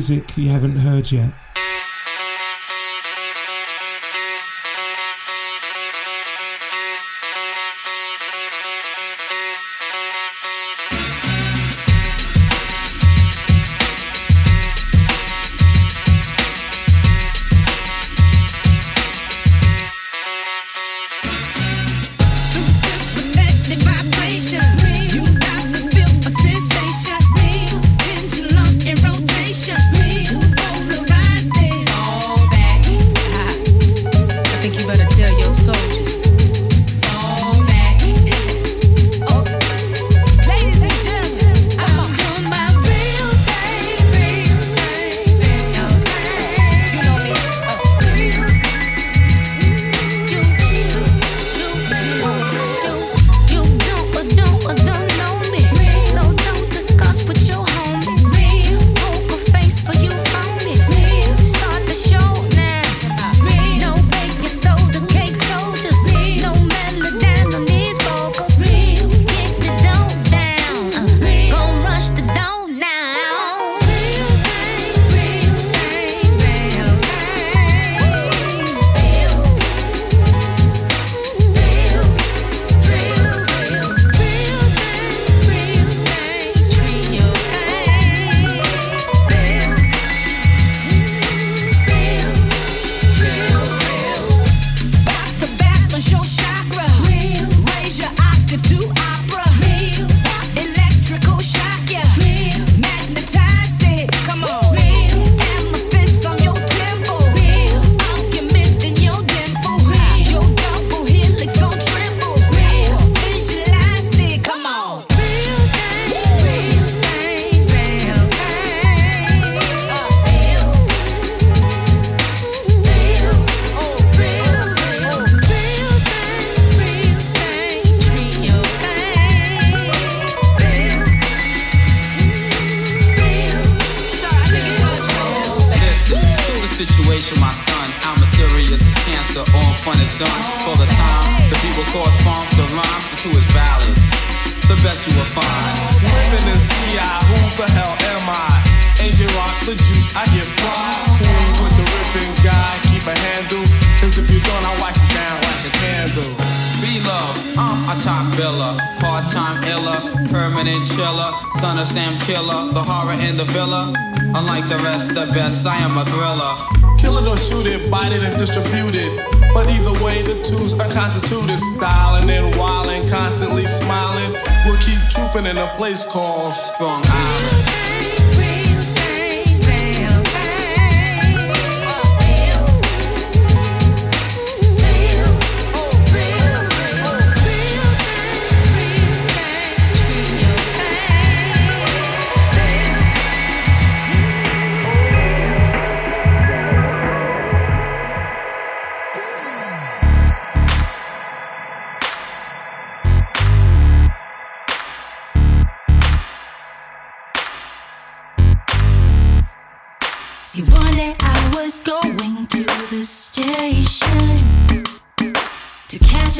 music you haven't heard yet.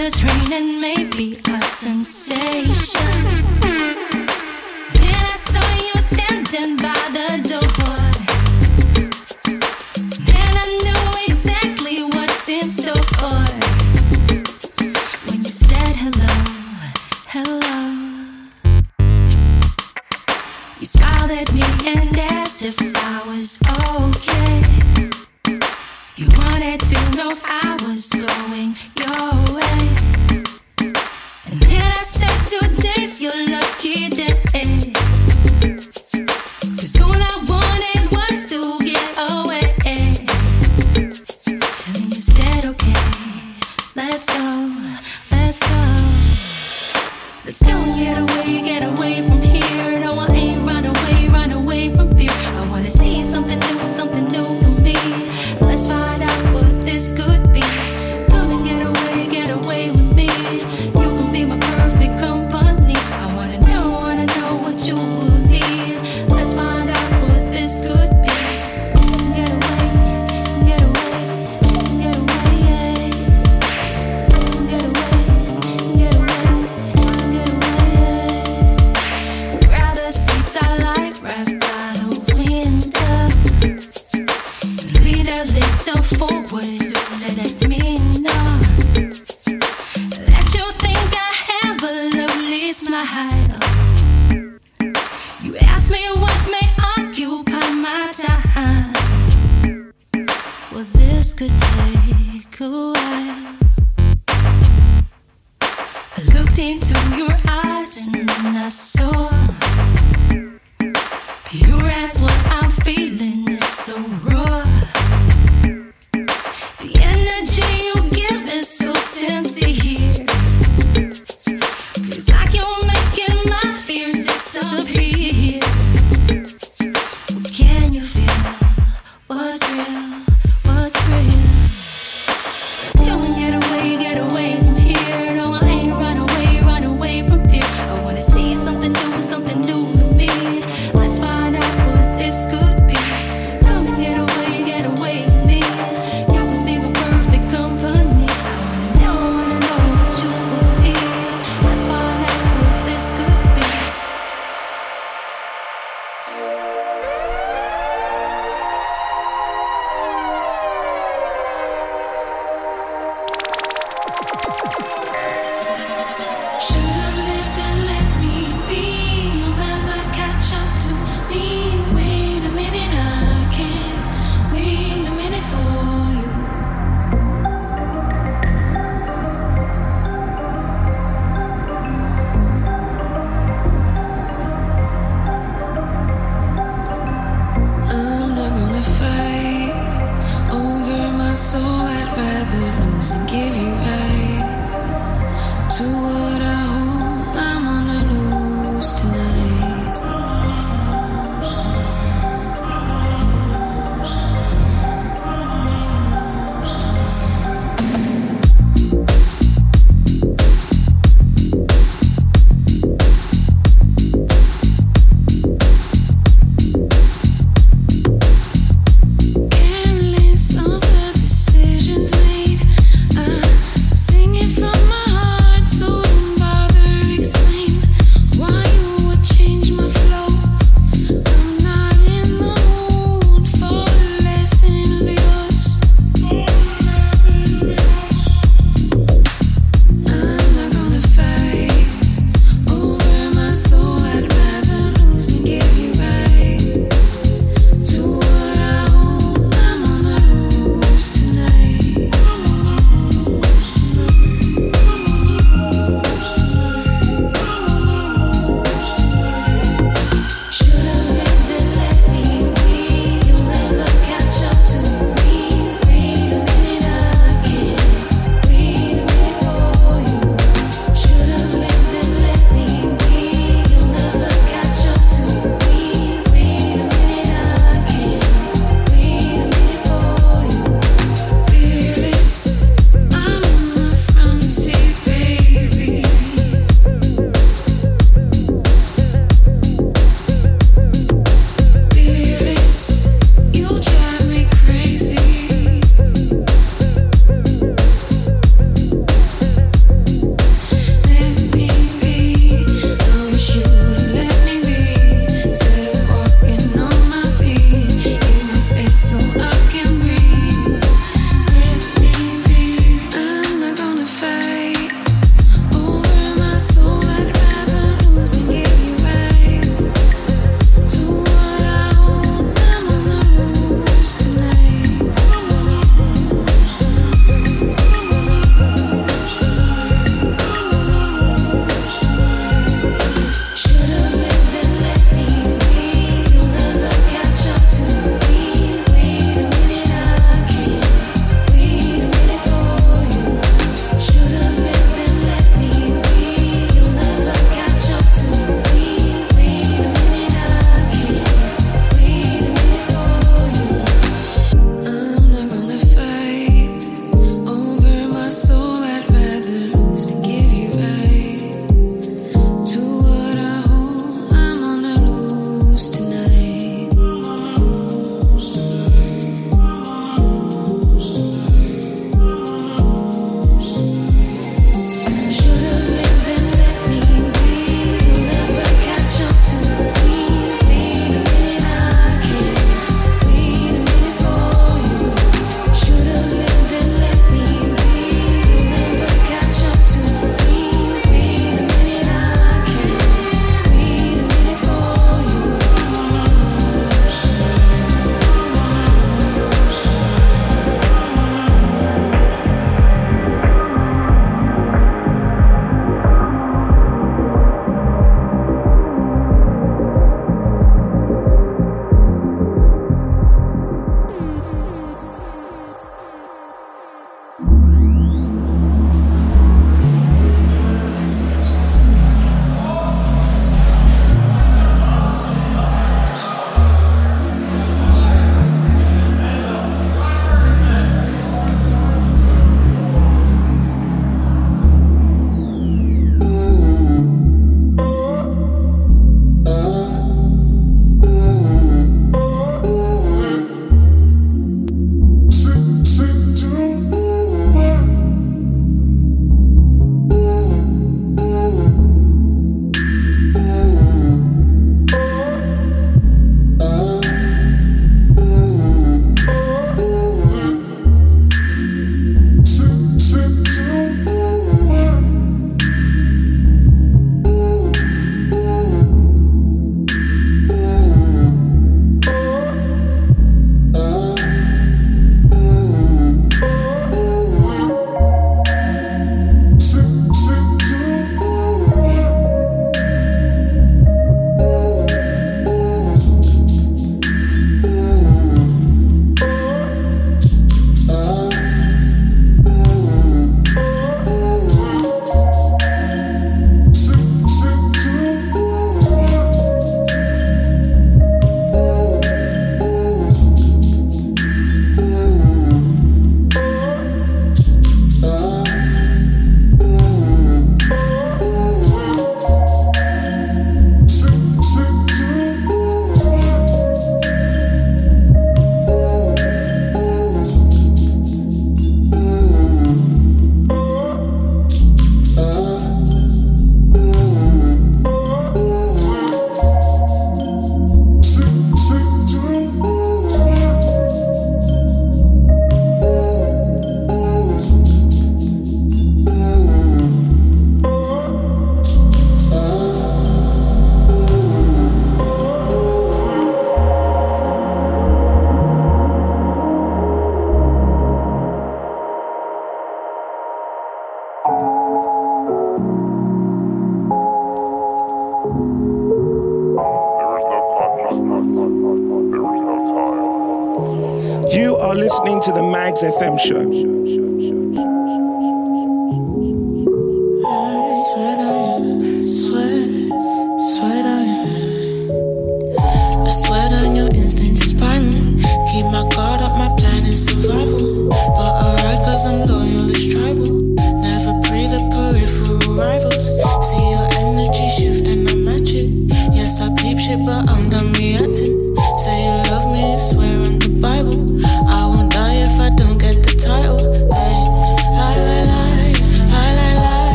A train and maybe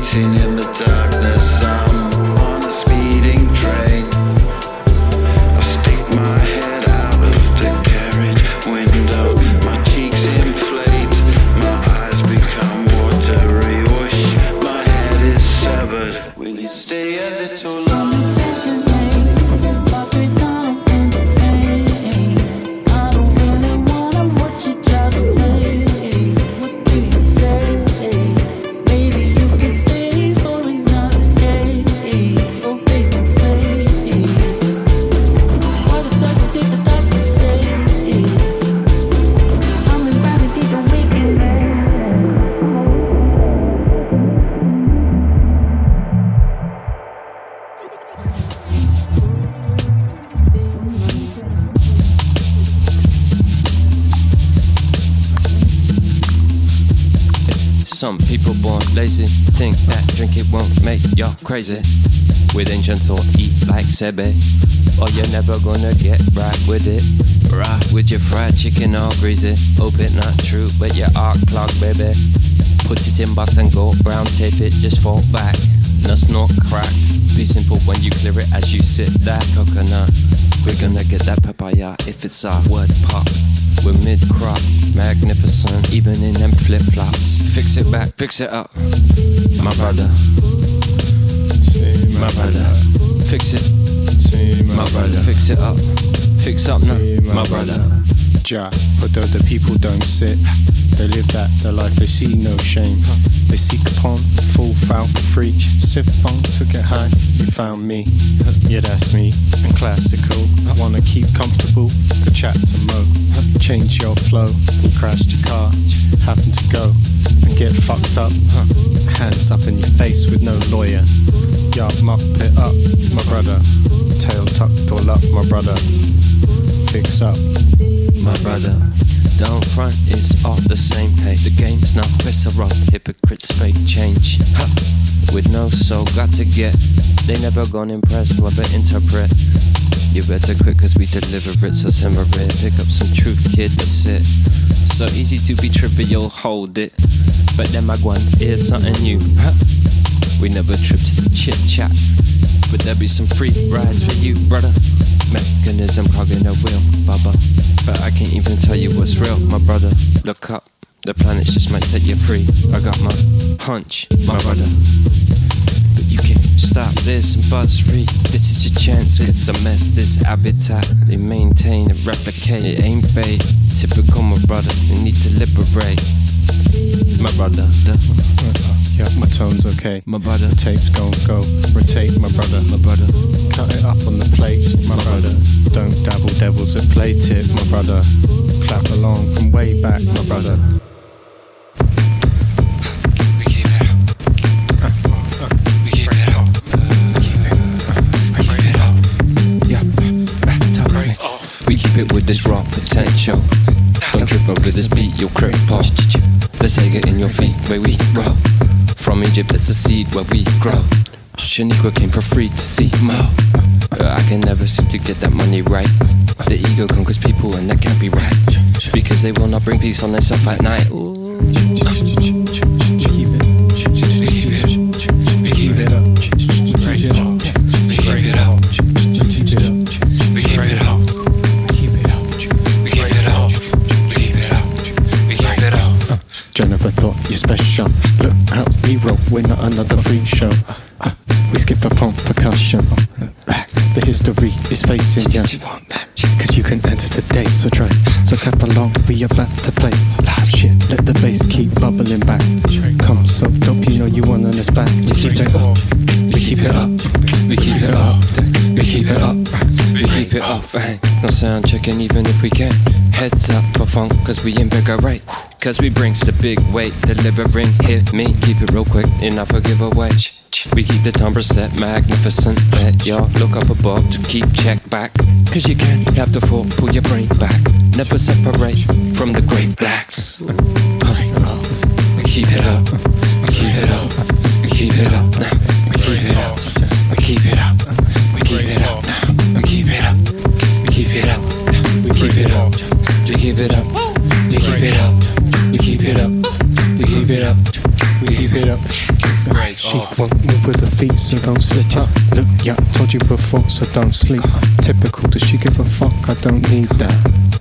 waiting crazy. With ancient thought, eat like Sebi. Or you're never gonna get right with it. Right with your fried chicken all greasy. Hope it not true, but your arc clog, baby. Put it in box and go brown tape it, just fall back. No snort crack. Be simple when you clear it as you sit that coconut. We're gonna get that papaya if it's our word pop. We're mid crop, magnificent, even in them flip flops. Fix it back, fix it up. My brother. My, brother. Fix it. My, brother. Fix it up. Fix up now. My, brother. Jack, for though the people don't sit, they live that, their life, they see no shame. They seek upon the full foul for Sip funk to get high. You found me, yeah that's me. And classical, I wanna keep comfortable. The chat to mo, change your flow. You crashed your car, happen to go and get fucked up. Hands up in your face with no lawyer. Yeah, mop it up, my brother. Tail tucked all up, my brother. Fix up, my brother. Down front, it's off the same page. The game's not visceral, hypocrites fake change. Ha! With no soul, got to get. They never gone impressed, what but interpret. You better quit cause we deliver it, so simmer it. Pick up some truth, kid, that's it. So easy to be trivial, hold it. But then my one is something new. Ha! We never trip to the chit chat. But there be some free rides for you, brother. Mechanism hogging the wheel, baba. But I can't even tell you what's real, my brother. Look up, the planets just might set you free. I got my hunch, my brother. But you can stop this and buzz free. This is your chance, it's a mess. This habitat they maintain and replicate. It ain't bait. Typical, my brother. They need to liberate, my brother. My tone's okay. My brother. The tapes gon' go. Rotate my brother. My brother. Cut it up on the plate. My, my brother. brother. Don't dabble devils at play tip. My brother. Clap along from way back. My brother. We keep it with this raw potential. Don't trip over this beat, you'll crip. Posture, the Sega in your feet, where we go. From Egypt. It's the seed where we grow. Shaniqua came for free to see Mo. but I can never seem to get that money right. The ego conquers people and that can't be right. Because they will not bring peace on themselves at night. Jennifer thought you special. Uh, we roll with another freak show. Uh, we skip upon percussion. The history is facing you. Cause you can enter today, so try. So clap along, we are about to play. Live shit, let the bass keep bubbling back. Come so dope, you know you want on this back. We keep it up, we keep it up, we keep it up, we keep it up, we keep it up. No sound checking even if we can. Heads up for funk, cause we in bigger right. Cause we brings the big weight, delivering hit me. Keep it real quick and I forgive wedge. We keep the timbre set magnificent. Let y'all look up above to keep check back. Cause you can't have the full, pull your brain back. Never separate from the great blacks. Keep it up, keep it up, keep it up, keep it up, keep it up, keep it up, keep it up, keep it up, keep it up, keep it up, keep it up keep it up, we keep it up, we keep it up. Break she off. won't move with her feet, so don't slip up. Look, yeah, told you before, so don't sleep. Typical, does she give a fuck? I don't need that.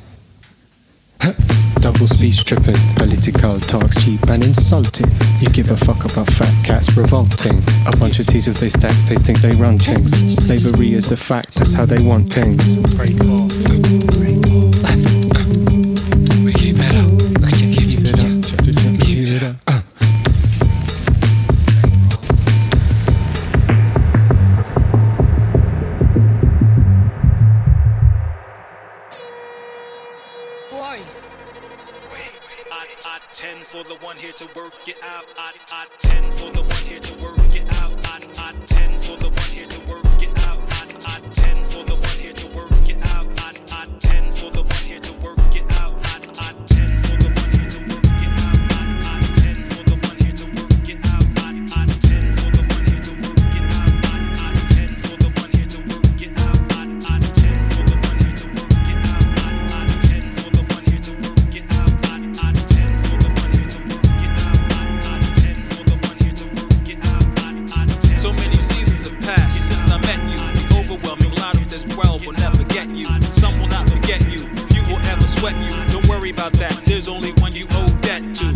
Double speech tripping, political talks cheap and insulting. You give a fuck about fat cats revolting. A bunch of teas with their stacks, they think they run things. Slavery is a fact, that's how they want things. Break off. to work it out. I, I, tend for the one here. About that. There's only one you owe debt to.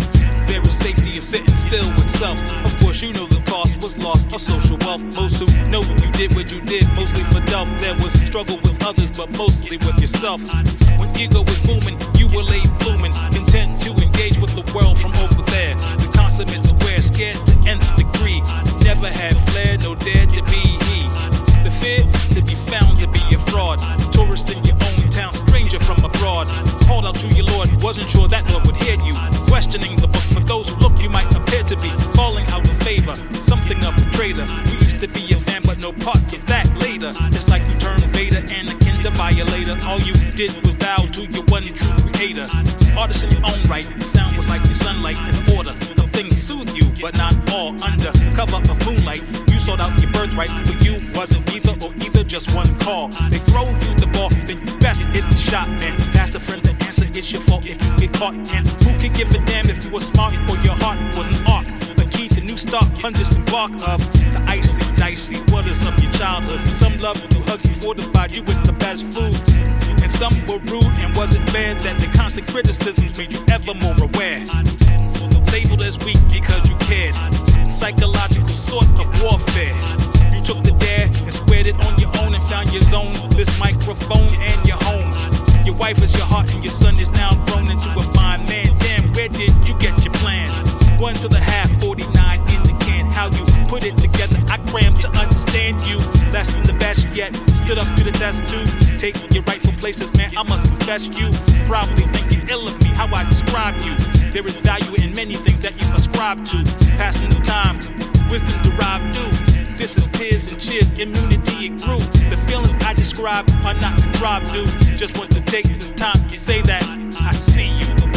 There is safety in sitting still with self. Of course, you know the cost was lost of social wealth. Most who know you did what you did, mostly for self. There was struggle with others, but mostly with yourself. When ego was booming, you were late blooming, content to engage with the world from over there. The consummate square, scared to nth degree. Never had flair, no dare to be he. The fear to be found to be a fraud. Tourist in your own town, stranger from abroad. Called out to your Lord, wasn't sure that Lord would hear you. Questioning the book for those who look, you might appear to be falling out of favor. Something of a traitor. We used to be a fan, but no parts of that later. It's like you turned Vader and a kin to violator. All you did was bow to your one true creator. Artist in your own right, the sound was like your sunlight in order. The things soothe you, but not all under cover of moonlight. Sought out your birthright, but you wasn't either or either, just one call. They throw you the ball, then you best hit the shot, man. That's the friend the answer, it's your fault if you get caught. And who can give a damn if you were smart or your heart was an arc? The key to new start, embark of the icy, dicey waters of your childhood. Some loved you, hugged you, fortified you with the best food. And some were rude and wasn't fair that the constant criticisms made you ever more aware. Labeled as weak because you cared. Psychological sort of warfare. You took the dare and squared it on your own and found your zone. This microphone and your home. Your wife is your heart and your son is now grown into a fine man. Damn, where did you get your plan? One to the half, 49 in the can. How you put it together, I cram to understand you. Less than the best yet. Stood up to the test too. Taking your rightful places, man. I must confess you. Probably thinking ill of me, how I describe you. There is value in many things that you ascribe to. Passing the time, wisdom derived due. This is tears and cheers, immunity it grew. The feelings I describe are not contrived, dude. Just want to take this time to say that I see you.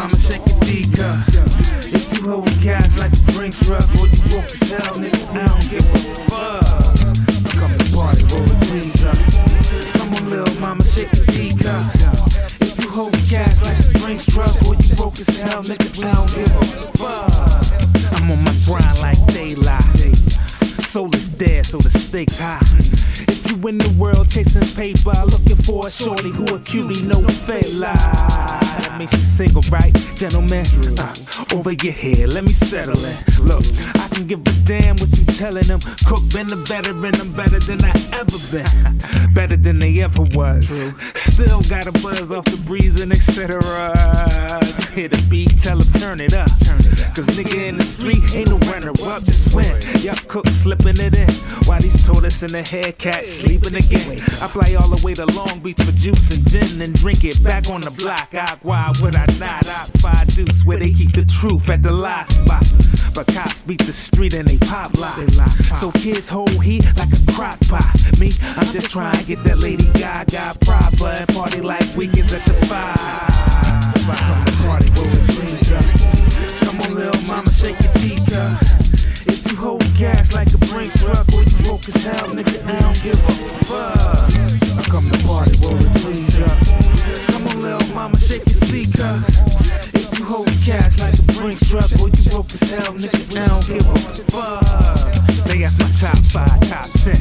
Mama, shake your means she's single, right, gentlemen? Uh, over your head, let me settle it. Look, I can give a damn what you telling them. Cook been the veteran, I'm better than I ever been. better than they ever was. Still got a buzz off the breeze and etc. Hit a beat, tell them turn it up. Cause nigga in the street ain't no runner up, just win. Yup, cook slipping it in. While these tortoise in the hare cat sleeping again. I fly all the way to Long Beach for juice and gin and drink it back on the block. I why would I not? I five deuce where they keep the truth at the last spot. But cops beat the street and they pop lock. So kids hold heat like a crock pot. Me, I'm just trying to get that Lady Gaga proper and party like weekends at the five. Come to party, the up. Come on, little mama, shake your feet up. If you hold gas like a brink truck or you broke as hell, nigga, I don't give a fuck. I come to party, sleeves up. Come on, little mama, shake your seat If cash like a brink truck or you broke as hell, nigga, I don't give a fuck. They ask my top five, top ten.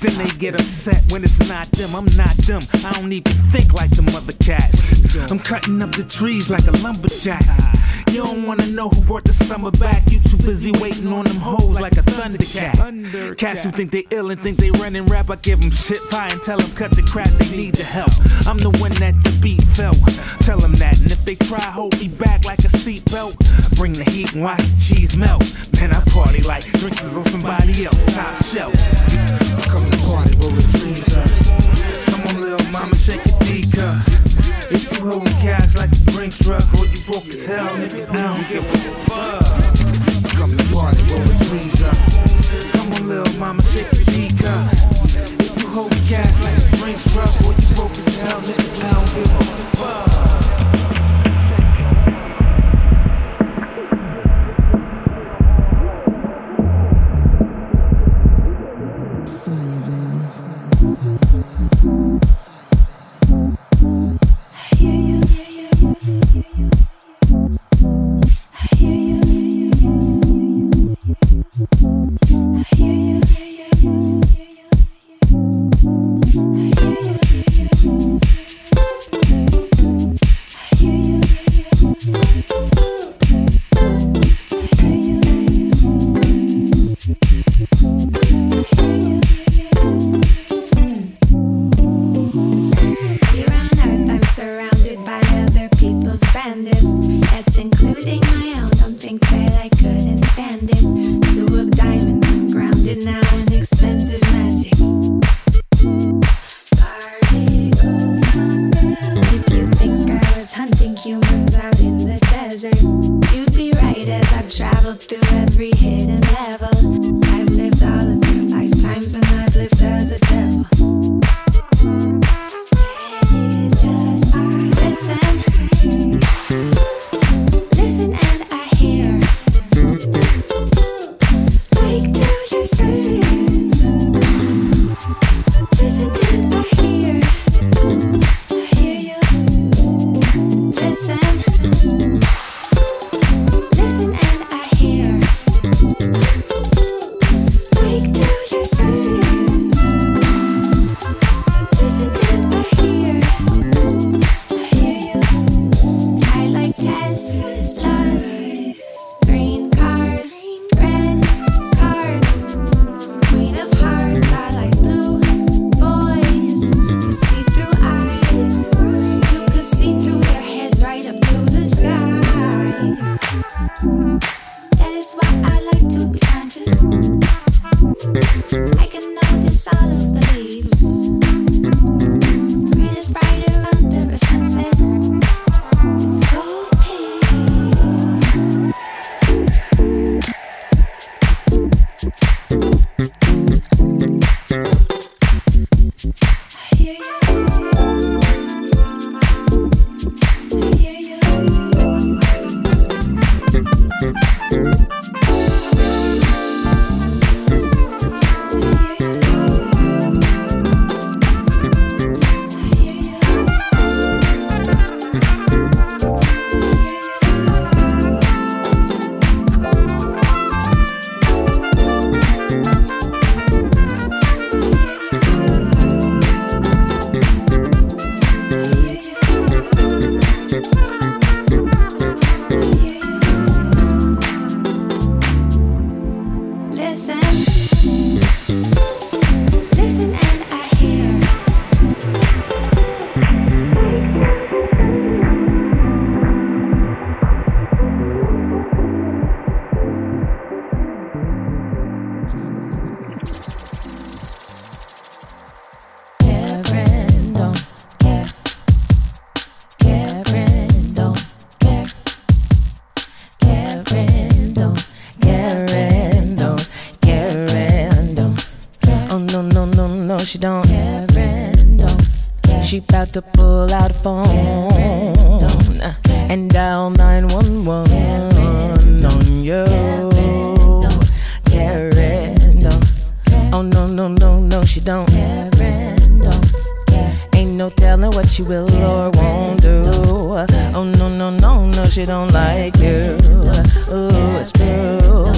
Then they get upset when it's not them. I'm not them. I don't even think like the mother cats. I'm cutting up the trees like a lumberjack. You don't wanna know who brought the summer back. You too busy waiting on them hoes like a thundercat. Cats who think they ill and think they running rap, I give them shit pie and tell them cut the crap, they need the help. I'm the one that the beat felt. Tell them that, and if they try, hold me back like a seatbelt. Bring the heat and watch the cheese melt. Man, I party like drinks on somebody else, Oh, no, no, no, no, she don't. Karen, don't. Ain't no telling what she will or won't do. Oh, no, no, no, no, she don't like you. Oh, it's true.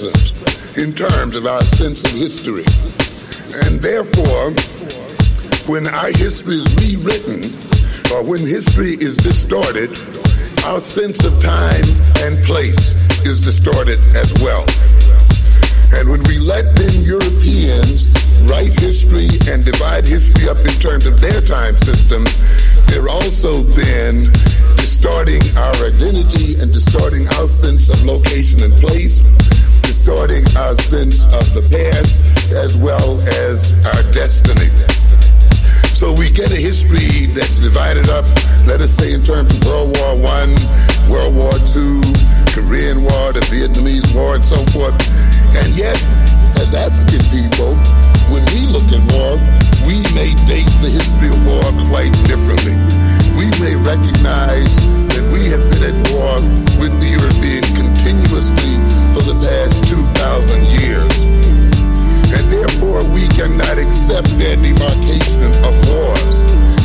Present in terms of our sense of history. And therefore, when our history is rewritten, or when history is distorted, our sense of time and place is distorted as well. And when we let then Europeans write history and divide history up in terms of their time system, they're also then distorting our identity and distorting our sense of location and place, distorting our sense of the past as well as our destiny. So we get a history that's divided up, let us say in terms of World War One, World War Two, Korean War, the Vietnamese War, and so forth. And yet, as African people, when we look at war, we may date the history of war quite differently. We may recognize that we have been at war with the Europeans continuously past 2,000 years and therefore we cannot accept their demarcation of wars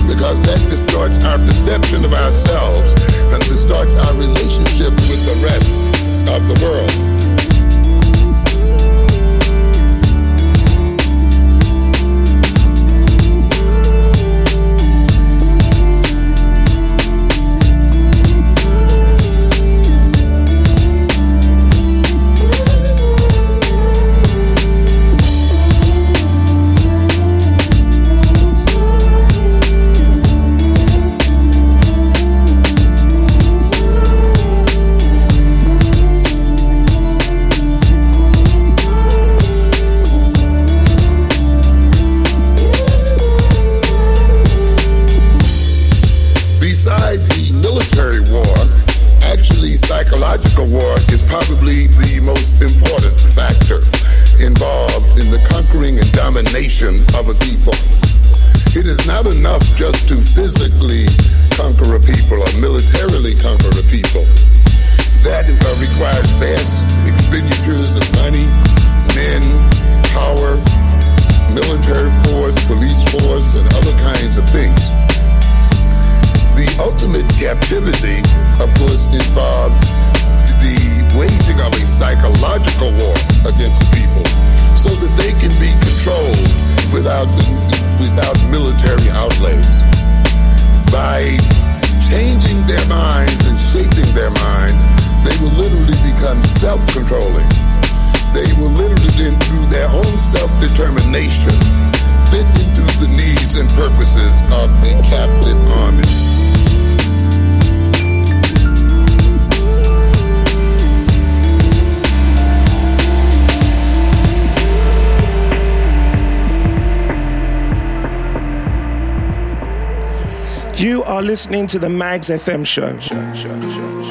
because that distorts our perception of ourselves and distorts our relationship with the rest of the world. Listening to the Mags FM show. show, show, show.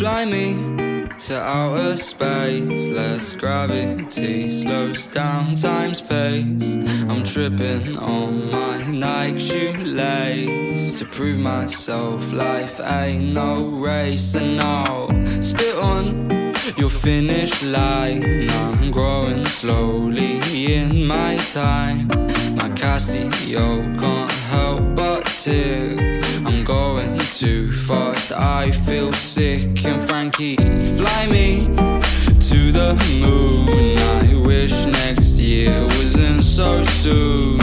fly me to outer space. Less gravity slows down time's pace. I'm tripping on my Nike shoelace to prove myself. Life ain't no race, and I'll spit on your finish line. I'm growing slowly in my time. My Casio can't help but tick. I'm going too fast. I feel sick and Frankie, fly me to the moon. I wish next year wasn't so soon.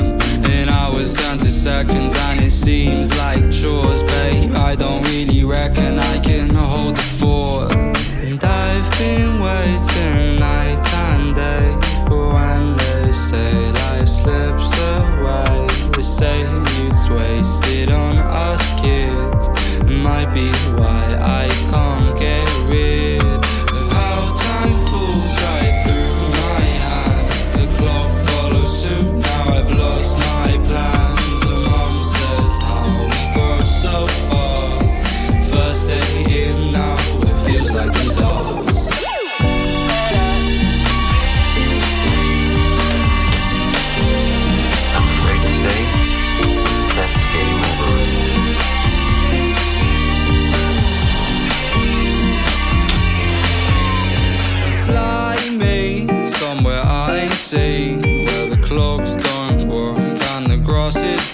And I was down to seconds, and it seems like chores, babe. I don't really reckon I can hold the fort. And I've been waiting.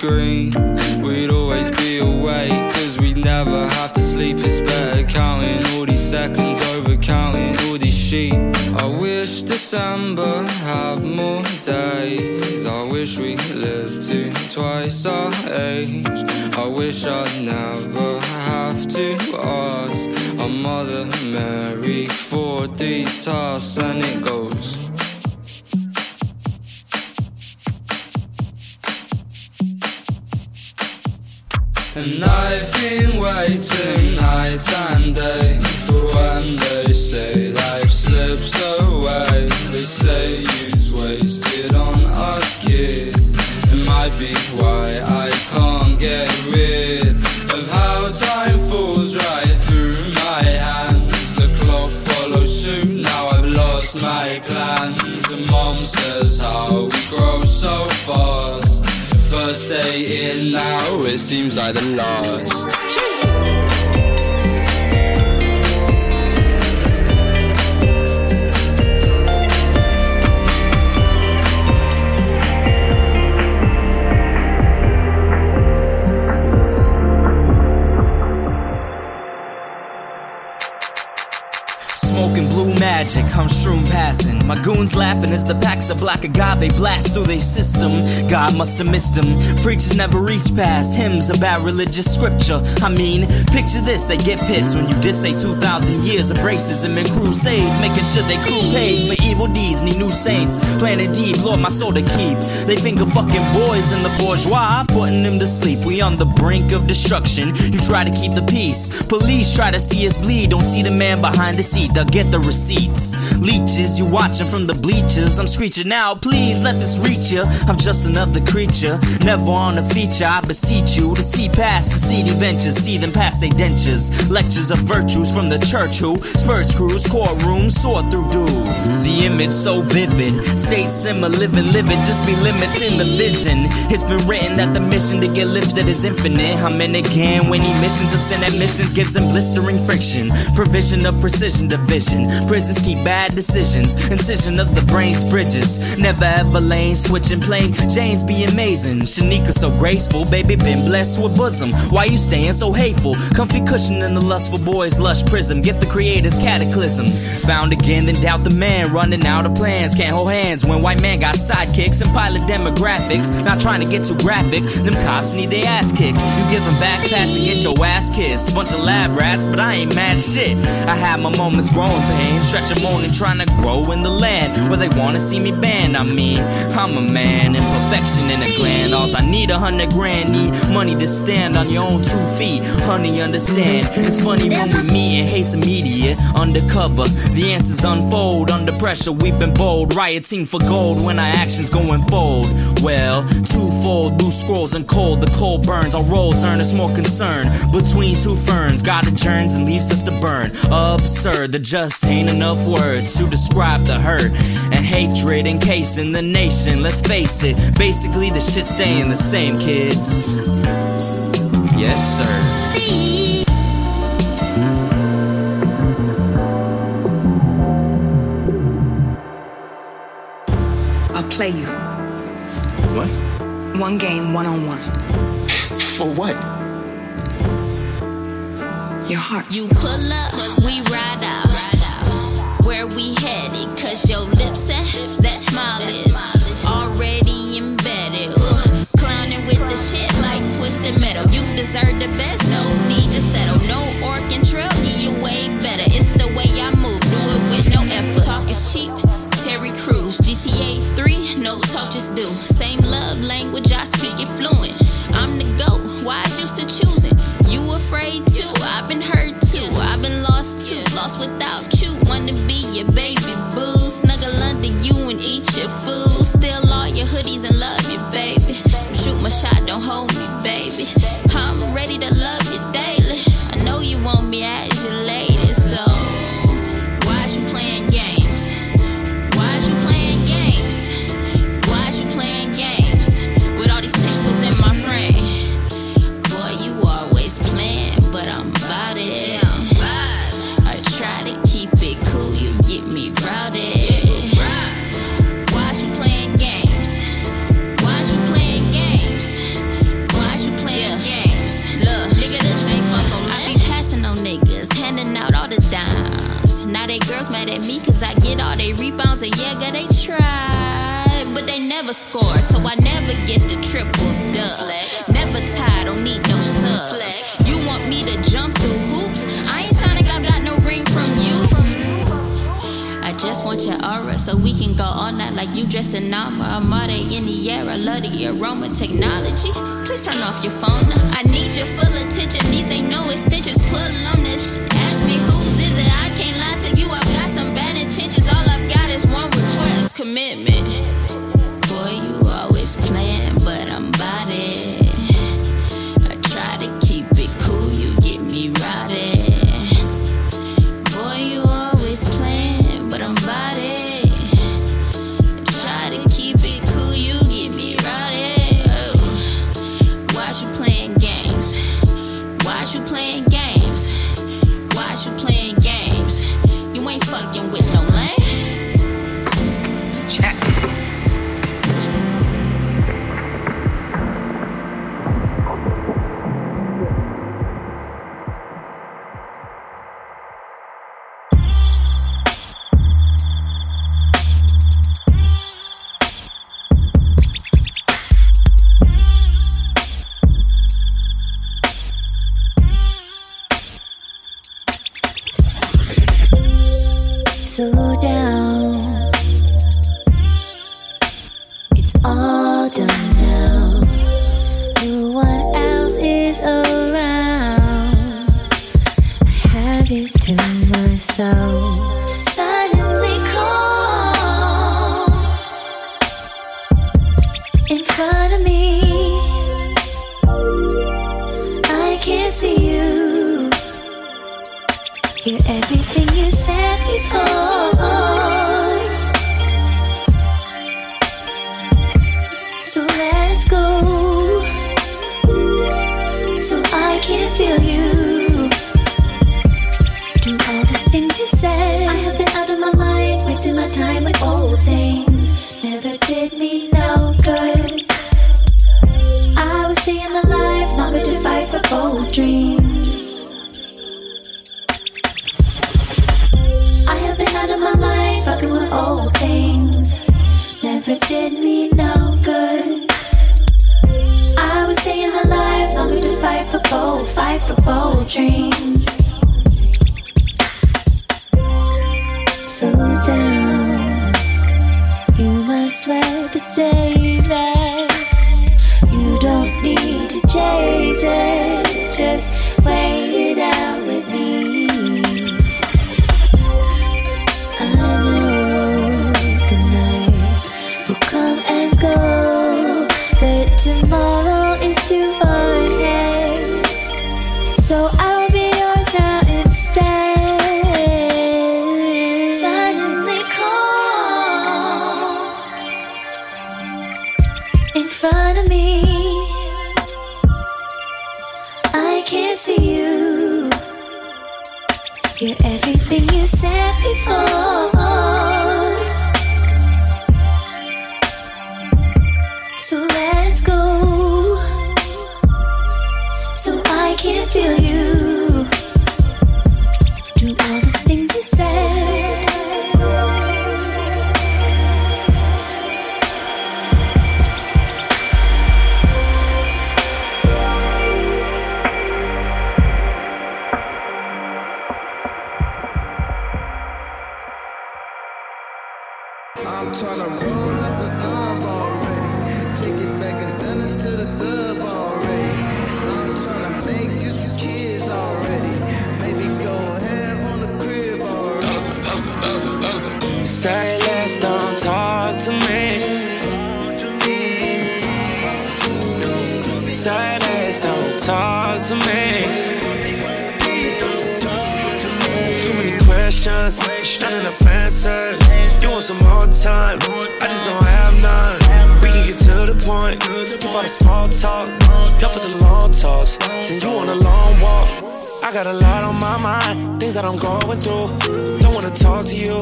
Screen. We'd always be awake, cause we'd never have to sleep. It's better counting all these seconds over counting all these sheep. I wish December had more days. I wish we lived to twice our age. I wish I'd never have to ask our Mother Mary for these tasks, and it goes. And I've been waiting night and day for when they say life slips away. They say you's wasted on us kids. It might be why I can't get rid of how time falls right through my hands. The clock follows suit, now I've lost my plans. The mom says how we grow so fast. First day in now, it seems like the last. I'm shroom passing. My goons laughing as the packs of black agave blast through their system. God must have missed them. Preachers never reach past hymns about religious scripture. I mean, picture this, they get pissed when you diss they 2,000 years of racism and crusades, making sure they crew paid for evil deeds. Need new saints, planning deep, Lord, my soul to keep. They finger fucking boys in the bourgeois, putting them to sleep. We on the brink of destruction. You try to keep the peace. Police try to see us bleed, don't see the man behind the seat. They'll get the receipts. Leeches, you watching from the bleachers. I'm screeching out, please let this reach you. I'm just another creature, never on a feature. I beseech you to see past the seedy ventures, see them past their dentures. Lectures of virtues from the church who spurts crews, courtrooms, soar through dudes. The image so vivid, state simmer, living, living, just be limiting the vision. It's been written that the mission to get lifted is infinite. I'm in again when emissions of sin admissions gives them blistering friction. Provision of precision division. Prisons keep bad decisions. Incision of the brain's bridges. Never ever lane switching plain. James be amazing. Shanika so graceful. Baby been blessed with bosom. Why you staying so hateful? Comfy cushion in the lustful boy's lush prism. Gift the creator's cataclysms. Found again, then doubt the man. Running out of plans. Can't hold hands when white man got sidekicks and pilot demographics. Not trying to get too graphic. Them cops need their ass kicked. You give them backpacks and get your ass kissed. Bunch of lab rats, but I ain't mad shit. I had my moments growing pain. Stretch them on and trying to grow in the land where they wanna see me banned. I mean, I'm a man, imperfection in a gland. All I need a hundred grand, need money to stand on your own two feet. Honey, understand. It's funny when we meet and hate's immediate. Undercover, the answers unfold. Under pressure, we've been bold. Rioting for gold when our actions going fold. Well, twofold, blue scrolls and cold. The cold burns, our roles earn us more concern. Between two ferns, God adjourns and leaves us to burn. Absurd, there just ain't enough words to describe the hurt and hatred encasing the nation. Let's face it, basically the shit staying the same, kids. Yes, sir. Play you. What? One game, one on one. For what? Your heart. You pull up, we ride out. Where we headed, cause your lips and that smile is already embedded. Ugh, clowning with the shit like twisted metal. You deserve the best, no need to settle. No Oregon Trail, give you way better. It's the way I move, do it with no effort. Talk is cheap, Terry Crews, GTA 3, no talk, just do. Same love language, I speak it fluent. I'm the GOAT, wise used to choosing. You afraid too, I've been hurt too. I've been lost too, lost without you. Wanna be your baby boo. Snuggle under you and eat your food. Steal all your hoodies and love you, baby. Shoot my shot, don't hold me, baby. I'm ready to love you never score, so I never get the triple dub. Flex. Never tired, don't need no sub. Flex. You want me to jump through hoops? I ain't like I got no ring from you. I just want your aura so we can go all night like you dressed in armor. Amare in the air, I love the aroma technology. Please turn off your phone. I need your full attention. These ain't no extensions. Pull on this. Ask me whose bold I'm tryna roll up a numb already. Take it back and then into the dub already. I'm tryna make you some kids already. Maybe go half on the crib already. Say less, don't talk to me. Say less, don't talk to me. To Too many questions, not enough answers. You want some more time? I just don't have none. We can get to the point. Skip all the small talk. Done for the long talks. Send you on a long walk. I got a lot on my mind, things that I'm going through. Don't wanna talk to you,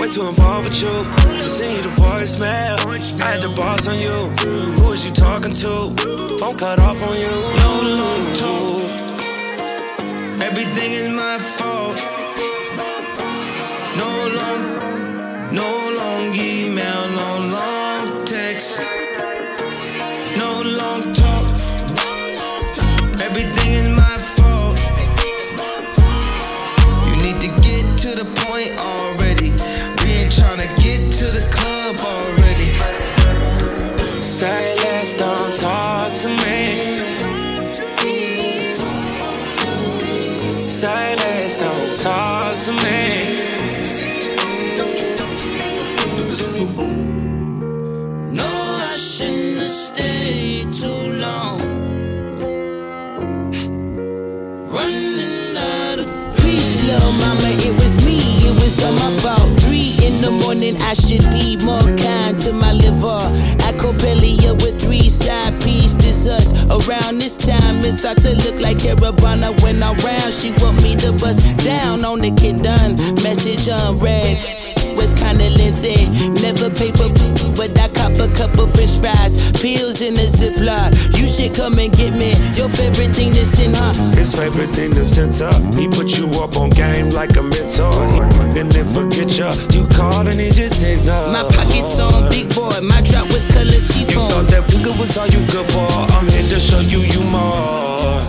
way too involved with you. To send you the voicemail, I had the boss on you. Who is you talking to? Phone cut off on you. No long talk. Everything is my fault. In the morning, I should be more kind to my liver. Acopelia with three side pieces, us. Around this time, it start to look like Caravana when I'm round. She want me to bust down on the kid done. Message unread. Was kinda lengthy, never pay for, but I cop a couple french fries, pills in a ziploc. You should come and get me your favorite thing to send her. His favorite thing to set up. He put you up on game like a mentor. He and then forget ya. You called and he just ignored. My pockets on big boy, my drop was color You seafoam. thought that nigga was all you good for. I'm here to show you you more.